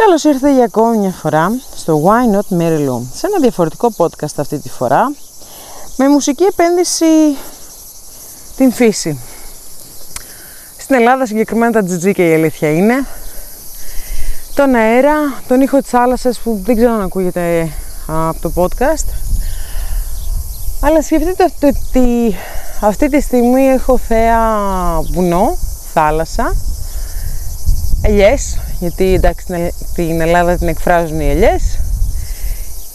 Καλώς ήρθατε για ακόμη μια φορά στο Why Not Mary Lou. Σε ένα διαφορετικό podcast αυτή τη φορά με μουσική επένδυση την φύση. Στην Ελλάδα συγκεκριμένα τα τζιτζίκια η αλήθεια είναι. Τον αέρα, τον ήχο της θάλασσας που δεν ξέρω αν ακούγεται από το podcast. Αλλά σκεφτείτε ότι αυτή τη στιγμή έχω θέα βουνό, θάλασσα ελιές, γιατί εντάξει την Ελλάδα την εκφράζουν οι ελιές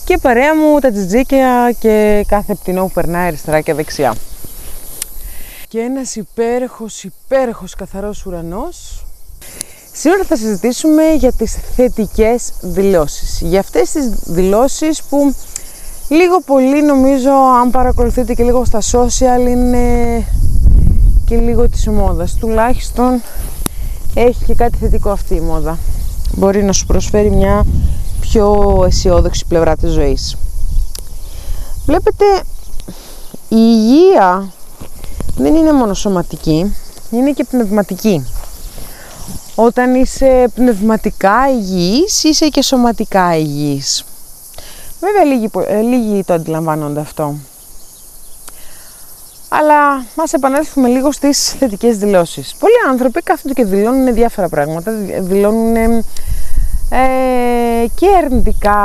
και παρέα μου τα τζιτζίκια και κάθε πτηνό που περνάει αριστερά και δεξιά. Και ένας υπέροχος, υπέροχος καθαρός ουρανός. Σήμερα θα συζητήσουμε για τις θετικές δηλώσεις. Για αυτές τις δηλώσεις που λίγο πολύ νομίζω αν παρακολουθείτε και λίγο στα social είναι και λίγο της μόδας. Τουλάχιστον έχει και κάτι θετικό αυτή η μόδα. Μπορεί να σου προσφέρει μια πιο αισιόδοξη πλευρά της ζωής. Βλέπετε, η υγεία δεν είναι μόνο σωματική, είναι και πνευματική. Όταν είσαι πνευματικά υγιής, είσαι και σωματικά υγιής. Βέβαια, λίγοι, ε, λίγοι το αντιλαμβάνονται αυτό. Αλλά μας επανέλθουμε λίγο στις θετικές δηλώσεις. Πολλοί άνθρωποι κάθονται και δηλώνουν διάφορα πράγματα, δηλώνουν ε, και αρνητικά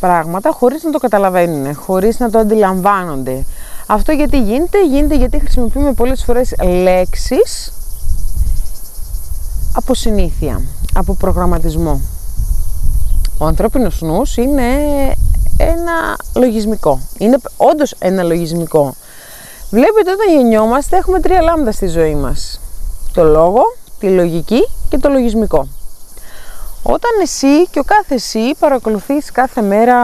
πράγματα χωρίς να το καταλαβαίνουν, χωρίς να το αντιλαμβάνονται. Αυτό γιατί γίνεται, γίνεται γιατί χρησιμοποιούμε πολλές φορές λέξεις από συνήθεια, από προγραμματισμό. Ο ανθρώπινος νους είναι ένα λογισμικό. Είναι όντως ένα λογισμικό. Βλέπετε όταν γεννιόμαστε έχουμε τρία λάμδα στη ζωή μας. Το λόγο, τη λογική και το λογισμικό. Όταν εσύ και ο κάθε εσύ παρακολουθείς κάθε μέρα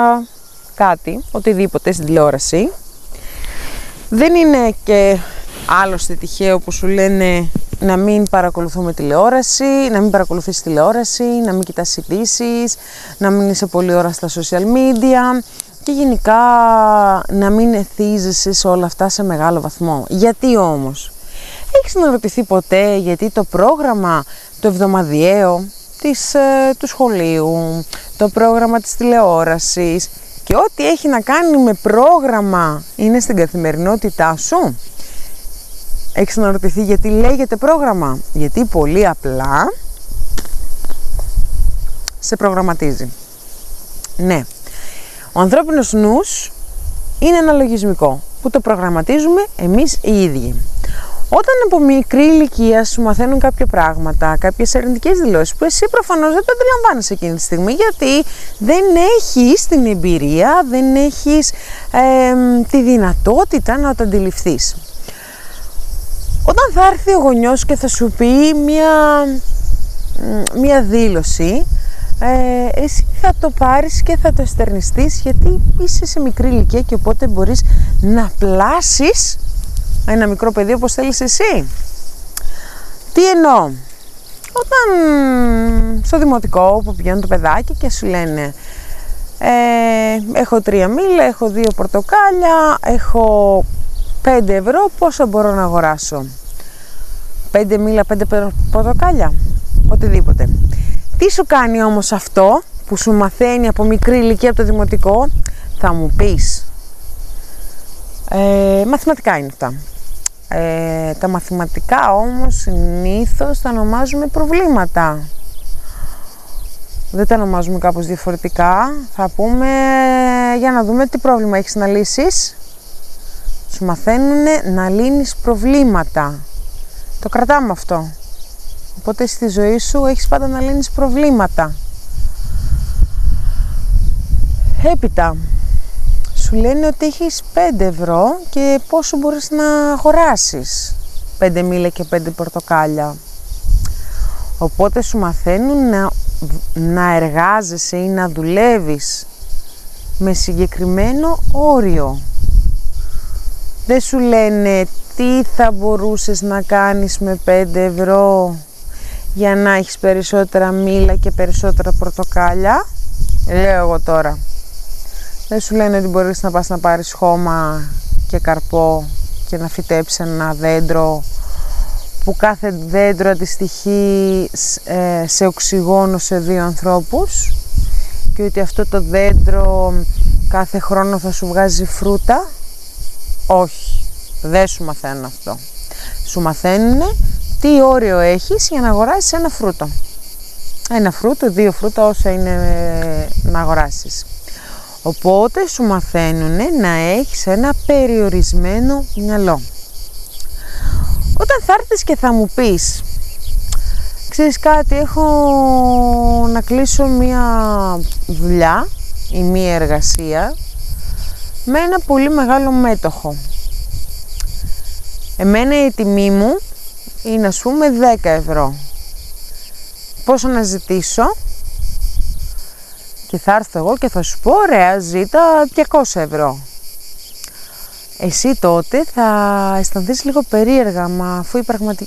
κάτι, οτιδήποτε στην τηλεόραση, δεν είναι και άλλωστε τυχαίο που σου λένε να μην παρακολουθούμε τηλεόραση, να μην παρακολουθείς τηλεόραση, να μην κοιτάς ειδήσεις, να μην είσαι πολύ ώρα στα social media, και γενικά να μην εθίζεσαι σε όλα αυτά σε μεγάλο βαθμό. Γιατί όμως, έχεις αναρωτηθεί ποτέ γιατί το πρόγραμμα το εβδομαδιαίο της, ε, του σχολείου, το πρόγραμμα της τηλεόρασης και ό,τι έχει να κάνει με πρόγραμμα είναι στην καθημερινότητά σου; Έχεις αναρωτηθεί γιατί λέγεται πρόγραμμα; Γιατί πολύ απλά σε προγραμματίζει. Ναι, ο ανθρώπινος νους είναι ένα λογισμικό που το προγραμματίζουμε εμείς οι ίδιοι. Όταν από μικρή ηλικία σου μαθαίνουν κάποια πράγματα, κάποιες αρνητικές δηλώσεις που εσύ προφανώς δεν το αντιλαμβάνεσαι εκείνη τη στιγμή γιατί δεν έχεις την εμπειρία, δεν έχεις τη δυνατότητα να το αντιληφθείς. Όταν θα έρθει ο γονιός και θα σου πει μια, μια δήλωση ε, εσύ θα το πάρεις και θα το εστερνιστείς γιατί είσαι σε μικρή ηλικία και οπότε μπορείς να πλάσεις ένα μικρό παιδί όπως θέλεις εσύ. Τι εννοώ; Όταν στο δημοτικό που πηγαίνουν το παιδάκι και σου λένε ε, έχω τρία μήλα, έχω δύο πορτοκάλια, έχω πέντε ευρώ, πόσο μπορώ να αγοράσω; Πέντε μήλα, πέντε πορτοκάλια, οτιδήποτε. Τι σου κάνει όμως αυτό που σου μαθαίνει από μικρή ηλικία από το δημοτικό, θα μου πεις. Ε, μαθηματικά είναι αυτά. Ε, τα μαθηματικά όμως συνήθως τα ονομάζουμε προβλήματα. Δεν τα ονομάζουμε κάπως διαφορετικά. Θα πούμε για να δούμε τι πρόβλημα έχεις να λύσεις. Σου μαθαίνουν να λύνεις προβλήματα. Το κρατάμε αυτό. Οπότε στη ζωή σου έχεις πάντα να λύνεις προβλήματα. Έπειτα, σου λένε ότι έχεις 5 ευρώ και πόσο μπορείς να αγοράσεις 5 μήλα και 5 πορτοκάλια. Οπότε σου μαθαίνουν να, να εργάζεσαι ή να δουλεύεις με συγκεκριμένο όριο. Δεν σου λένε τι θα μπορούσες να κάνεις με 5 ευρώ για να έχεις περισσότερα μήλα και περισσότερα πορτοκάλια. Λέω εγώ τώρα. Δεν σου λένε ότι μπορείς να πας να πάρεις χώμα και καρπό και να φυτέψεις ένα δέντρο που κάθε δέντρο αντιστοιχείς ε, σε οξυγόνο σε δύο ανθρώπους και ότι αυτό το δέντρο κάθε χρόνο θα σου βγάζει φρούτα. Όχι, δεν σου μαθαίνουν αυτό. Σου μαθαίνουν τι όριο έχεις για να αγοράσεις ένα φρούτο; Ένα φρούτο, δύο φρούτα, όσα είναι ε, να αγοράσεις. Οπότε σου μαθαίνουν να έχεις ένα περιορισμένο μυαλό. Όταν θα έρθεις και θα μου πεις Ξέρεις κάτι, έχω να κλείσω μία δουλειά ή μία εργασία με ένα πολύ μεγάλο μέτοχο. Εμένα η τιμή μου είναι ας πούμε 10 ευρώ. Πόσο να ζητήσω; Και θα έρθω εγώ και θα σου πω ωραία ζήτα 200 ευρώ εσύ τότε θα αισθανθείς λίγο περίεργα, μα αφού η,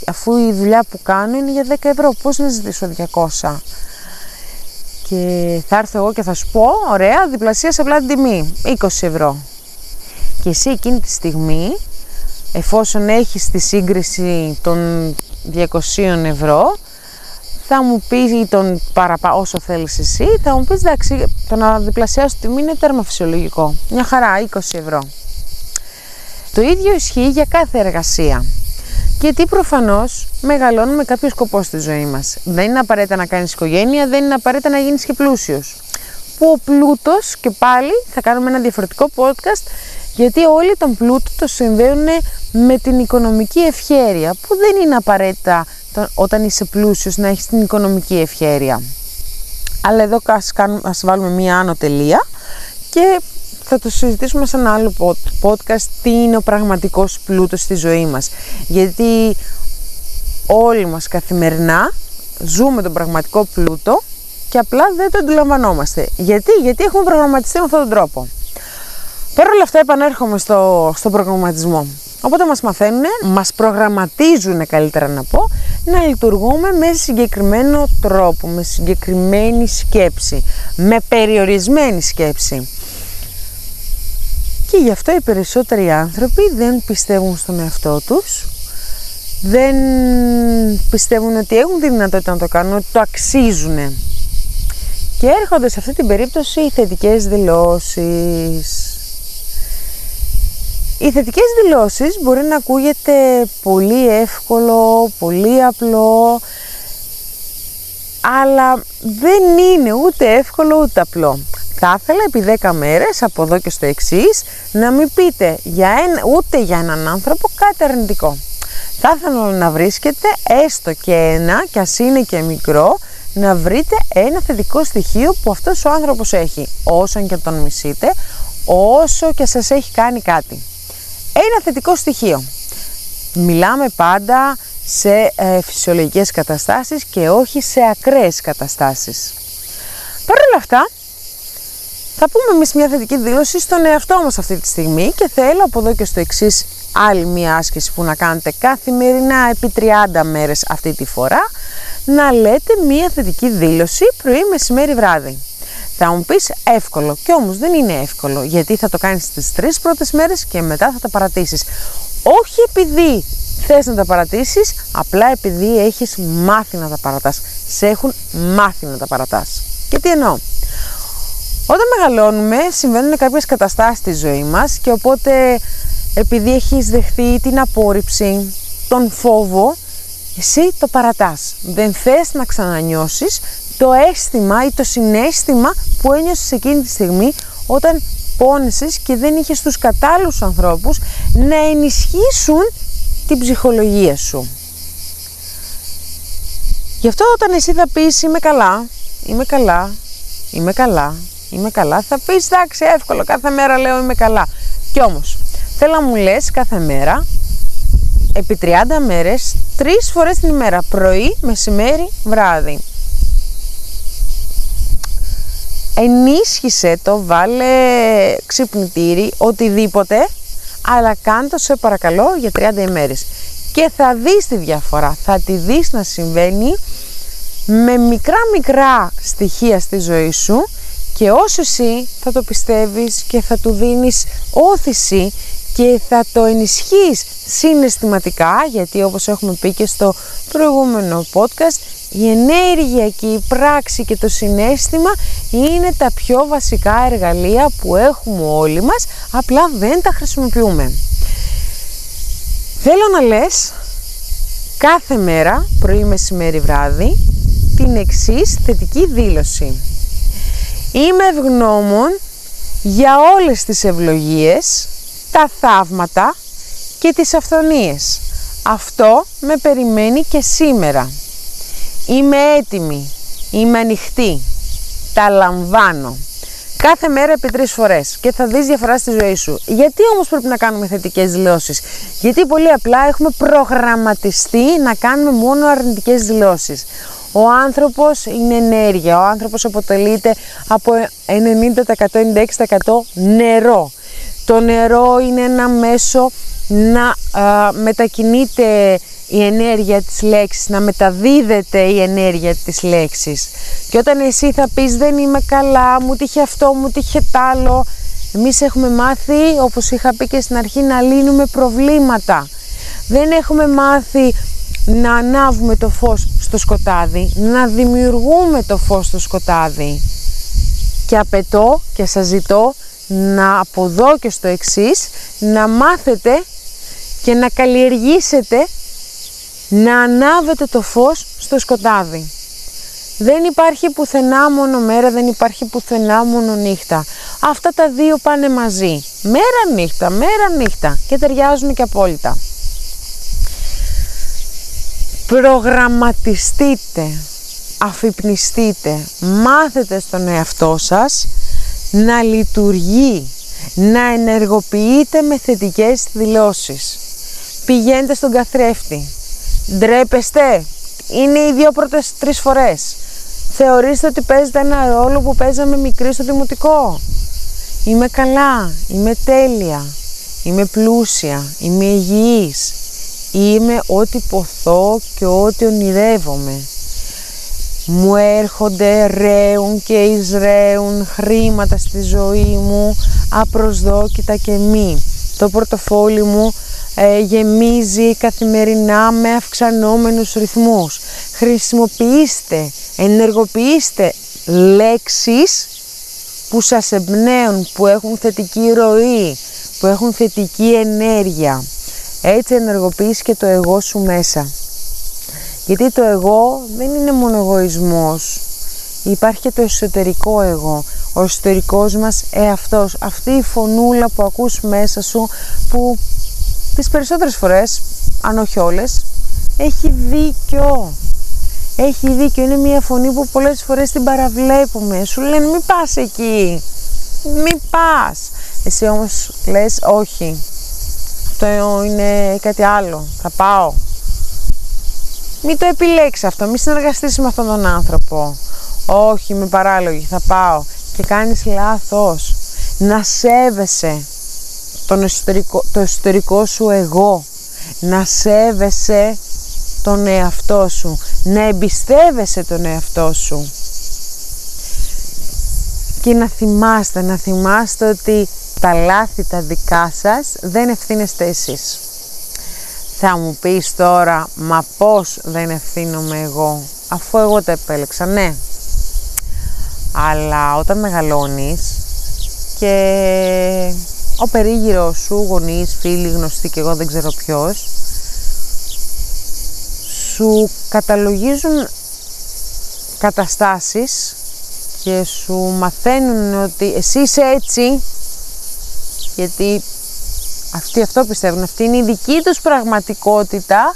αφού η δουλειά που κάνω είναι για 10 ευρώ, πώς να ζητήσω 200. Και θα έρθω εγώ και θα σου πω, ωραία, διπλασία σε απλά την τιμή, 20 ευρώ. Και εσύ εκείνη τη στιγμή, εφόσον έχεις τη σύγκριση των 200 ευρώ, θα μου πεις ή τον παραπά όσο θέλεις εσύ, θα μου πεις εντάξει, το να διπλασιάσω τιμή είναι τέρμα φυσιολογικό. Μια χαρά, 20 ευρώ. Το ίδιο ισχύει για κάθε εργασία. Γιατί προφανώς μεγαλώνουμε κάποιο σκοπός στη ζωή μας. Δεν είναι απαραίτητα να κάνεις οικογένεια, δεν είναι απαραίτητα να γίνεις και πλούσιος. Που ο πλούτος, και πάλι θα κάνουμε ένα διαφορετικό podcast, γιατί όλοι τον πλούτο το συνδέουν με την οικονομική ευχέρεια, που δεν είναι απαραίτητα όταν είσαι πλούσιος να έχεις την οικονομική ευχέρεια. Αλλά εδώ ας, βάλουμε μία άνω τελεία και θα το συζητήσουμε σε ένα άλλο podcast τι είναι ο πραγματικός πλούτος στη ζωή μας. Γιατί όλοι μας καθημερινά ζούμε τον πραγματικό πλούτο και απλά δεν το αντιλαμβανόμαστε. Γιατί, Γιατί έχουμε προγραμματιστεί με αυτόν τον τρόπο. Παρ' όλα αυτά επανέρχομαι στο, στο προγραμματισμό. Οπότε μας μαθαίνουν, μας προγραμματίζουν καλύτερα να πω, να λειτουργούμε με συγκεκριμένο τρόπο, με συγκεκριμένη σκέψη, με περιορισμένη σκέψη. Και γι' αυτό οι περισσότεροι άνθρωποι δεν πιστεύουν στον εαυτό τους, δεν πιστεύουν ότι έχουν τη δυνατότητα να το κάνουν, ότι το αξίζουν. Και έρχονται σε αυτή την περίπτωση οι θετικές δηλώσεις. Οι θετικές δηλώσεις μπορεί να ακούγεται πολύ εύκολο, πολύ απλό, αλλά δεν είναι ούτε εύκολο ούτε απλό θα ήθελα επί 10 μέρες από εδώ και στο εξής να μην πείτε για ένα, ούτε για έναν άνθρωπο κάτι αρνητικό. Θα ήθελα να βρίσκετε έστω και ένα και ας είναι και μικρό να βρείτε ένα θετικό στοιχείο που αυτός ο άνθρωπος έχει όσο και τον μισείτε όσο και σας έχει κάνει κάτι. Ένα θετικό στοιχείο. Μιλάμε πάντα σε ε, φυσιολογικές καταστάσεις και όχι σε ακραίες καταστάσεις. Παρ' όλα αυτά, θα πούμε εμείς μια θετική δήλωση στον εαυτό μας αυτή τη στιγμή και θέλω από εδώ και στο εξής άλλη μια άσκηση που να κάνετε καθημερινά επί 30 μέρες αυτή τη φορά να λέτε μια θετική δήλωση πρωί, μεσημέρι, βράδυ. Θα μου πεις εύκολο και όμως δεν είναι εύκολο γιατί θα το κάνεις τις τρεις πρώτες μέρες και μετά θα τα παρατήσεις. Όχι επειδή θες να τα παρατήσεις, απλά επειδή έχεις μάθει να τα παρατάς. Σε έχουν μάθει να τα παρατάς. Και τι εννοώ. Όταν μεγαλώνουμε συμβαίνουν κάποιες καταστάσεις στη ζωή μας και οπότε επειδή έχεις δεχθεί την απόρριψη, τον φόβο, εσύ το παρατάς. Δεν θες να ξανανιώσεις το αίσθημα ή το συνέστημα που ένιωσες εκείνη τη στιγμή όταν πόνεσες και δεν είχες τους κατάλληλους ανθρώπους να ενισχύσουν την ψυχολογία σου. Γι' αυτό όταν εσύ θα πεις είμαι καλά, είμαι καλά, είμαι καλά, είμαι καλά, θα πεις εντάξει, εύκολο. Κάθε μέρα λέω είμαι καλά. Κι όμως, θέλω να μου λες κάθε μέρα, επί 30 μέρες, τρεις φορές την ημέρα, πρωί, μεσημέρι, βράδυ. Ενίσχυσε το, βάλε ξυπνητήρι, οτιδήποτε, αλλά κάντο σε παρακαλώ για 30 ημέρες. Και θα δεις τη διαφορά, θα τη δεις να συμβαίνει με μικρά μικρά στοιχεία στη ζωή σου και όσο εσύ θα το πιστεύεις και θα του δίνεις όθηση και θα το ενισχύεις συναισθηματικά γιατί όπως έχουμε πει και στο προηγούμενο podcast η ενέργεια και η πράξη και το συνέστημα είναι τα πιο βασικά εργαλεία που έχουμε όλοι μας απλά δεν τα χρησιμοποιούμε. Θέλω να λες κάθε μέρα πρωί μεσημέρι βράδυ την εξής θετική δήλωση. Είμαι ευγνώμων για όλες τις ευλογίες τα θαύματα και τις αυθονίες. Αυτό με περιμένει και σήμερα. Είμαι έτοιμη, είμαι ανοιχτή, τα λαμβάνω. Κάθε μέρα επί τρεις φορές και θα δεις διαφορά στη ζωή σου. Γιατί όμως πρέπει να κάνουμε θετικές δηλώσεις; Γιατί πολύ απλά έχουμε προγραμματιστεί να κάνουμε μόνο αρνητικές δηλώσεις. Ο άνθρωπος είναι ενέργεια, ο άνθρωπος αποτελείται από 90%-96% νερό. Το νερό είναι ένα μέσο να μετακινείται η ενέργεια της λέξης, να μεταδίδεται η ενέργεια της λέξης. Και όταν εσύ θα πεις δεν είμαι καλά, μου τύχε αυτό, μου τύχε τ' άλλο, εμείς έχουμε μάθει, όπως είχα πει και στην αρχή, να λύνουμε προβλήματα. Δεν έχουμε μάθει να ανάβουμε το φως στο σκοτάδι, να δημιουργούμε το φως στο σκοτάδι. Και απαιτώ και σας ζητώ να από εδώ και στο εξής να μάθετε και να καλλιεργήσετε να ανάβετε το φως στο σκοτάδι. Δεν υπάρχει πουθενά μόνο μέρα, δεν υπάρχει πουθενά μόνο νύχτα. Αυτά τα δύο πάνε μαζί. Μέρα νύχτα, μέρα νύχτα και ταιριάζουν και απόλυτα. Προγραμματιστείτε, αφυπνιστείτε, μάθετε στον εαυτό σας να λειτουργεί, να ενεργοποιείτε με θετικές δηλώσεις. Πηγαίνετε στον καθρέφτη. Ντρέπεστε. Είναι οι δύο πρώτες τρεις φορές. Θεωρήστε ότι παίζετε ένα ρόλο που παίζαμε μικρή στο δημοτικό. Είμαι καλά, είμαι τέλεια, είμαι πλούσια, είμαι υγιής, είμαι ό,τι ποθώ και ό,τι ονειρεύομαι μου έρχονται, ρέουν και εισραίουν χρήματα στη ζωή μου, απροσδόκητα και μη. Το πορτοφόλι μου ε, γεμίζει καθημερινά με αυξανόμενους ρυθμούς. Χρησιμοποιήστε, ενεργοποιήστε λέξεις που σας εμπνέουν, που έχουν θετική ροή, που έχουν θετική ενέργεια. Έτσι ενεργοποιείς και το εγώ σου μέσα. Γιατί το εγώ δεν είναι μόνο εγωισμός. Υπάρχει και το εσωτερικό εγώ. Ο εσωτερικός μας εαυτός. Αυτή η φωνούλα που ακούς μέσα σου που τις περισσότερες φορές, αν όχι όλες, έχει δίκιο. Έχει δίκιο. Είναι μια φωνή που πολλές φορές την παραβλέπουμε. Σου λένε μην πας εκεί. Μην πας. Εσύ όμως λες όχι. Αυτό είναι κάτι άλλο. Θα πάω. Μην το επιλέξεις αυτό, μην συνεργαστείς με αυτόν τον άνθρωπο. Όχι, με παράλογη, θα πάω. Και κάνεις λάθος. Να σέβεσαι τον εσωτερικό, το εσωτερικό σου εγώ. Να σέβεσαι τον εαυτό σου. Να εμπιστεύεσαι τον εαυτό σου. Και να θυμάστε, να θυμάστε ότι τα λάθη τα δικά σας δεν ευθύνεστε εσείς. Θα μου πεις τώρα, μα πώς δεν ευθύνομαι εγώ, αφού εγώ τα επέλεξα, ναι. Αλλά όταν μεγαλώνεις και ο περίγυρος σου, γονείς, φίλοι, γνωστοί και εγώ δεν ξέρω ποιος, σου καταλογίζουν καταστάσεις και σου μαθαίνουν ότι εσύ είσαι έτσι γιατί αυτοί αυτό πιστεύουν, αυτή είναι η δική τους πραγματικότητα.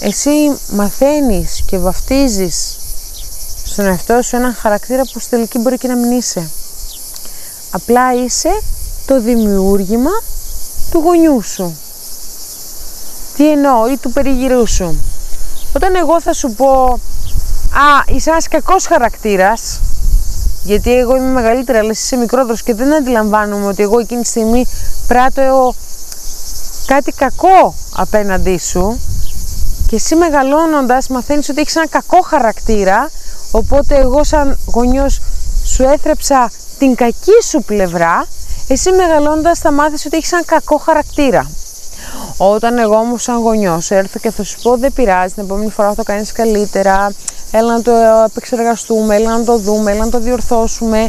Εσύ μαθαίνεις και βαφτίζεις στον εαυτό σου έναν χαρακτήρα που στη τελική μπορεί και να μην είσαι. Απλά είσαι το δημιούργημα του γονιού σου. Τι εννοώ, ή του περιγυρού σου. Όταν εγώ θα σου πω, α, είσαι ένας κακός χαρακτήρας, γιατί εγώ είμαι μεγαλύτερα, αλλά εσύ είσαι μικρότερος και δεν αντιλαμβάνομαι ότι εγώ εκείνη τη στιγμή πράττω κάτι κακό απέναντί σου και εσύ μεγαλώνοντας μαθαίνεις ότι έχεις ένα κακό χαρακτήρα οπότε εγώ σαν γονιός σου έθρεψα την κακή σου πλευρά εσύ μεγαλώντας θα μάθεις ότι έχεις έναν κακό χαρακτήρα. Όταν εγώ όμως σαν γονιός έρθω και θα σου πω δεν πειράζει, την επόμενη φορά θα το κάνεις καλύτερα, έλα να το επεξεργαστούμε, έλα να το δούμε, έλα να το διορθώσουμε.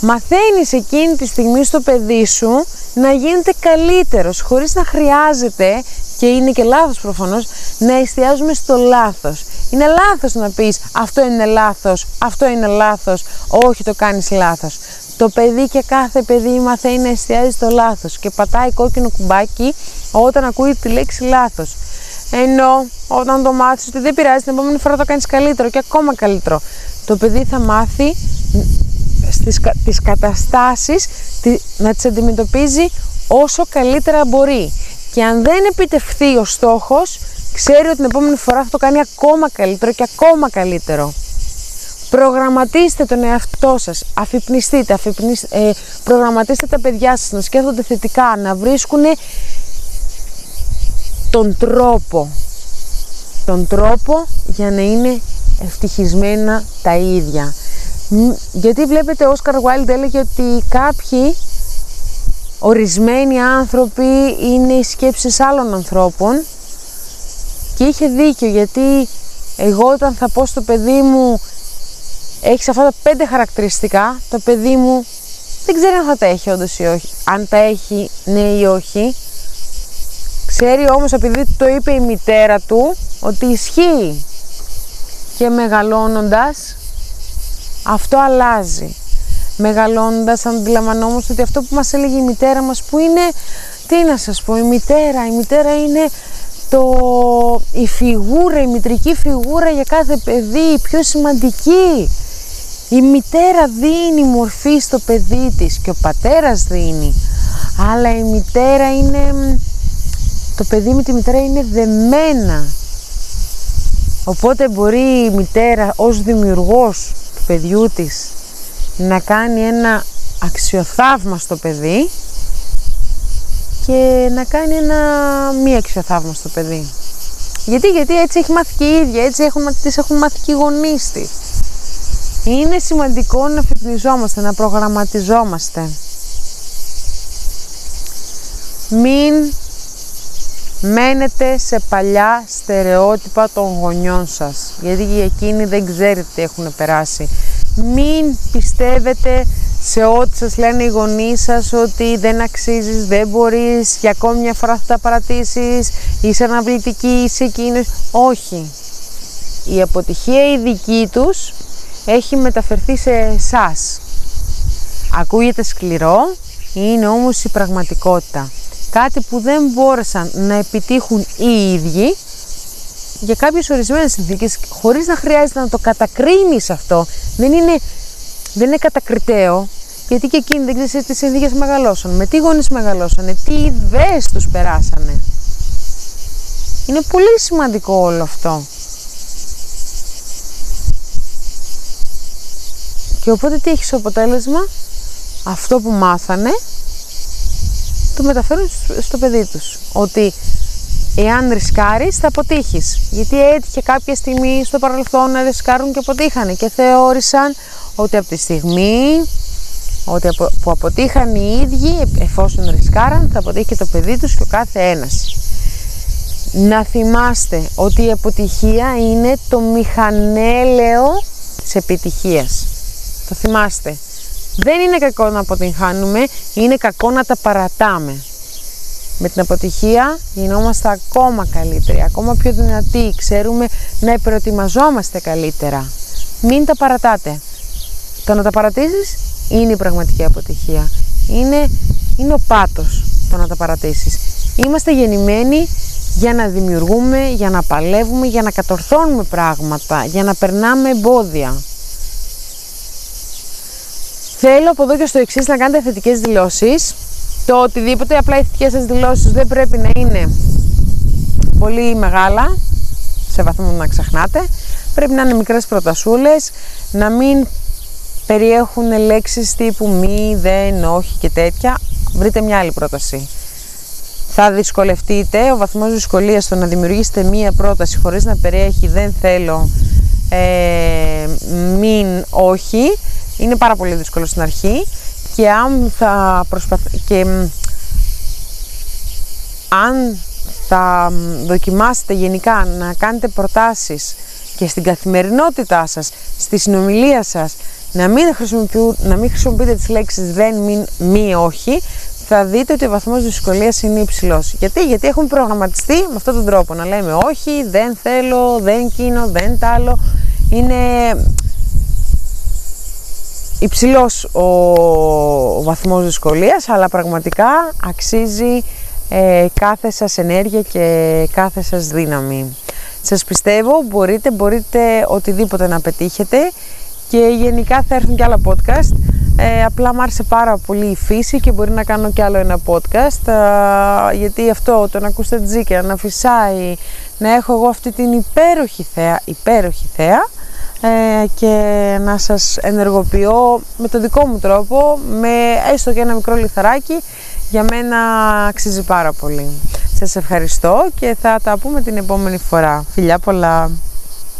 Μαθαίνεις εκείνη τη στιγμή στο παιδί σου να γίνεται καλύτερος χωρίς να χρειάζεται και είναι και λάθος προφανώς να εστιάζουμε στο λάθος. Είναι λάθος να πεις αυτό είναι λάθος, αυτό είναι λάθος, όχι το κάνεις λάθος. Το παιδί και κάθε παιδί μαθαίνει να εστιάζει στο λάθος και πατάει κόκκινο κουμπάκι όταν ακούει τη λέξη λάθος. Ενώ όταν το μάθεις ότι δεν πειράζει την επόμενη φορά το κάνεις καλύτερο και ακόμα καλύτερο. Το παιδί θα μάθει στις, τις καταστάσεις να τις αντιμετωπίζει όσο καλύτερα μπορεί. Και αν δεν επιτευχθεί ο στόχος, ξέρει ότι την επόμενη φορά θα το κάνει ακόμα καλύτερο και ακόμα καλύτερο. Προγραμματίστε τον εαυτό σας, αφυπνιστείτε, ε, προγραμματίστε τα παιδιά σας να σκέφτονται θετικά, να βρίσκουν τον τρόπο, τον τρόπο για να είναι ευτυχισμένα τα ίδια. Γιατί βλέπετε ο Όσκαρ Wilde έλεγε ότι κάποιοι ορισμένοι άνθρωποι είναι οι σκέψεις άλλων ανθρώπων και είχε δίκιο γιατί εγώ όταν θα πω στο παιδί μου έχεις αυτά τα πέντε χαρακτηριστικά το παιδί μου δεν ξέρει αν θα τα έχει όντως ή όχι αν τα έχει ναι ή όχι ξέρει όμως επειδή το είπε η μητέρα του ότι ισχύει και μεγαλώνοντας αυτό αλλάζει μεγαλώνοντας αντιλαμβανόμαστε ότι αυτό που μας έλεγε η μητέρα μας που είναι, τι να σας πω, η μητέρα, η μητέρα είναι το, η φιγούρα, η μητρική φιγούρα για κάθε παιδί, η πιο σημαντική. Η μητέρα δίνει μορφή στο παιδί της και ο πατέρας δίνει. Αλλά η μητέρα είναι, το παιδί με τη μητέρα είναι δεμένα. Οπότε μπορεί η μητέρα ως δημιουργός του παιδιού της να κάνει ένα αξιοθαύμαστο παιδί και να κάνει ένα μη αξιοθαύμαστο παιδί. Γιατί, γιατί έτσι έχει μάθει και η ίδια, έτσι έχουν, τις έχουν μάθει και οι γονείς της. Είναι σημαντικό να φυπνιζόμαστε, να προγραμματιζόμαστε. Μην μένετε σε παλιά στερεότυπα των γονιών σας, γιατί εκείνοι δεν ξέρετε τι έχουν περάσει. Μην πιστεύετε σε ό,τι σας λένε οι γονείς σας ότι δεν αξίζεις, δεν μπορείς, για ακόμη μια φορά θα τα παρατήσεις, είσαι αναβλητική, είσαι εκείνος. Όχι. Η αποτυχία η δική τους έχει μεταφερθεί σε εσάς. Ακούγεται σκληρό, είναι όμως η πραγματικότητα. Κάτι που δεν μπόρεσαν να επιτύχουν οι ίδιοι για κάποιες ορισμένες συνθήκες χωρίς να χρειάζεται να το κατακρίνεις αυτό. Δεν είναι, δεν είναι κατακριτέο γιατί και εκείνοι δεν ξέρεις τι συνθήκες μεγαλώσαν με τι γονείς μεγαλώσανε, τι ιδέες τους περάσανε. Είναι πολύ σημαντικό όλο αυτό. Και οπότε τι έχεις αποτέλεσμα; Αυτό που μάθανε το μεταφέρουν στο παιδί τους ότι εάν ρισκάρεις θα αποτύχεις. Γιατί έτυχε κάποια στιγμή στο παρελθόν να ρισκάρουν και αποτύχανε και θεώρησαν ότι από τη στιγμή ότι που αποτύχαν οι ίδιοι εφόσον ρισκάραν θα αποτύχει και το παιδί τους και ο κάθε ένας. Να θυμάστε ότι η αποτυχία είναι το μηχανέλαιο της επιτυχίας. Το θυμάστε. Δεν είναι κακό να αποτυγχάνουμε, είναι κακό να τα παρατάμε. Με την αποτυχία γινόμαστε ακόμα καλύτεροι, ακόμα πιο δυνατοί, ξέρουμε να προετοιμαζόμαστε καλύτερα. Μην τα παρατάτε. Το να τα παρατήσεις είναι η πραγματική αποτυχία. Είναι, είναι ο πάτος το να τα παρατήσεις. Είμαστε γεννημένοι για να δημιουργούμε, για να παλεύουμε, για να κατορθώνουμε πράγματα, για να περνάμε εμπόδια. Θέλω από εδώ και στο εξής να κάνετε θετικές δηλώσεις το οτιδήποτε, απλά οι θετικές σας δηλώσεις δεν πρέπει να είναι πολύ μεγάλα, σε βαθμό να ξεχνάτε. Πρέπει να είναι μικρές προτασούλες, να μην περιέχουν λέξεις τύπου μη, δεν, όχι και τέτοια. Βρείτε μια άλλη πρόταση. Θα δυσκολευτείτε, ο βαθμός δυσκολίας στο να δημιουργήσετε μία πρόταση χωρίς να περιέχει δεν θέλω, ε, μην, όχι, είναι πάρα πολύ δύσκολο στην αρχή και αν θα προσπαθ... και αν θα δοκιμάσετε γενικά να κάνετε προτάσεις και στην καθημερινότητά σας, στη συνομιλία σας, να μην, να μην χρησιμοποιείτε τις λέξεις δεν, μην, μη, όχι, θα δείτε ότι ο βαθμός δυσκολίας είναι υψηλός. Γιατί, Γιατί έχουμε προγραμματιστεί με αυτόν τον τρόπο, να λέμε όχι, δεν θέλω, δεν εκείνο, δεν τ' άλλο. Είναι υψηλός ο, ο βαθμός δυσκολίας, αλλά πραγματικά αξίζει ε, κάθε σας ενέργεια και κάθε σας δύναμη. Σας πιστεύω, μπορείτε, μπορείτε οτιδήποτε να πετύχετε και γενικά θα έρθουν και άλλα podcast. Ε, απλά μου άρεσε πάρα πολύ η φύση και μπορεί να κάνω κι άλλο ένα podcast ε, γιατί αυτό το να ακούσετε τζίκια, να φυσάει, να έχω εγώ αυτή την υπέροχη θέα, υπέροχη θέα ε, και να σας ενεργοποιώ με το δικό μου τρόπο με έστω και ένα μικρό λιθαράκι για μένα αξίζει πάρα πολύ. Σας ευχαριστώ και θα τα πούμε την επόμενη φορά. Φιλιά πολλά!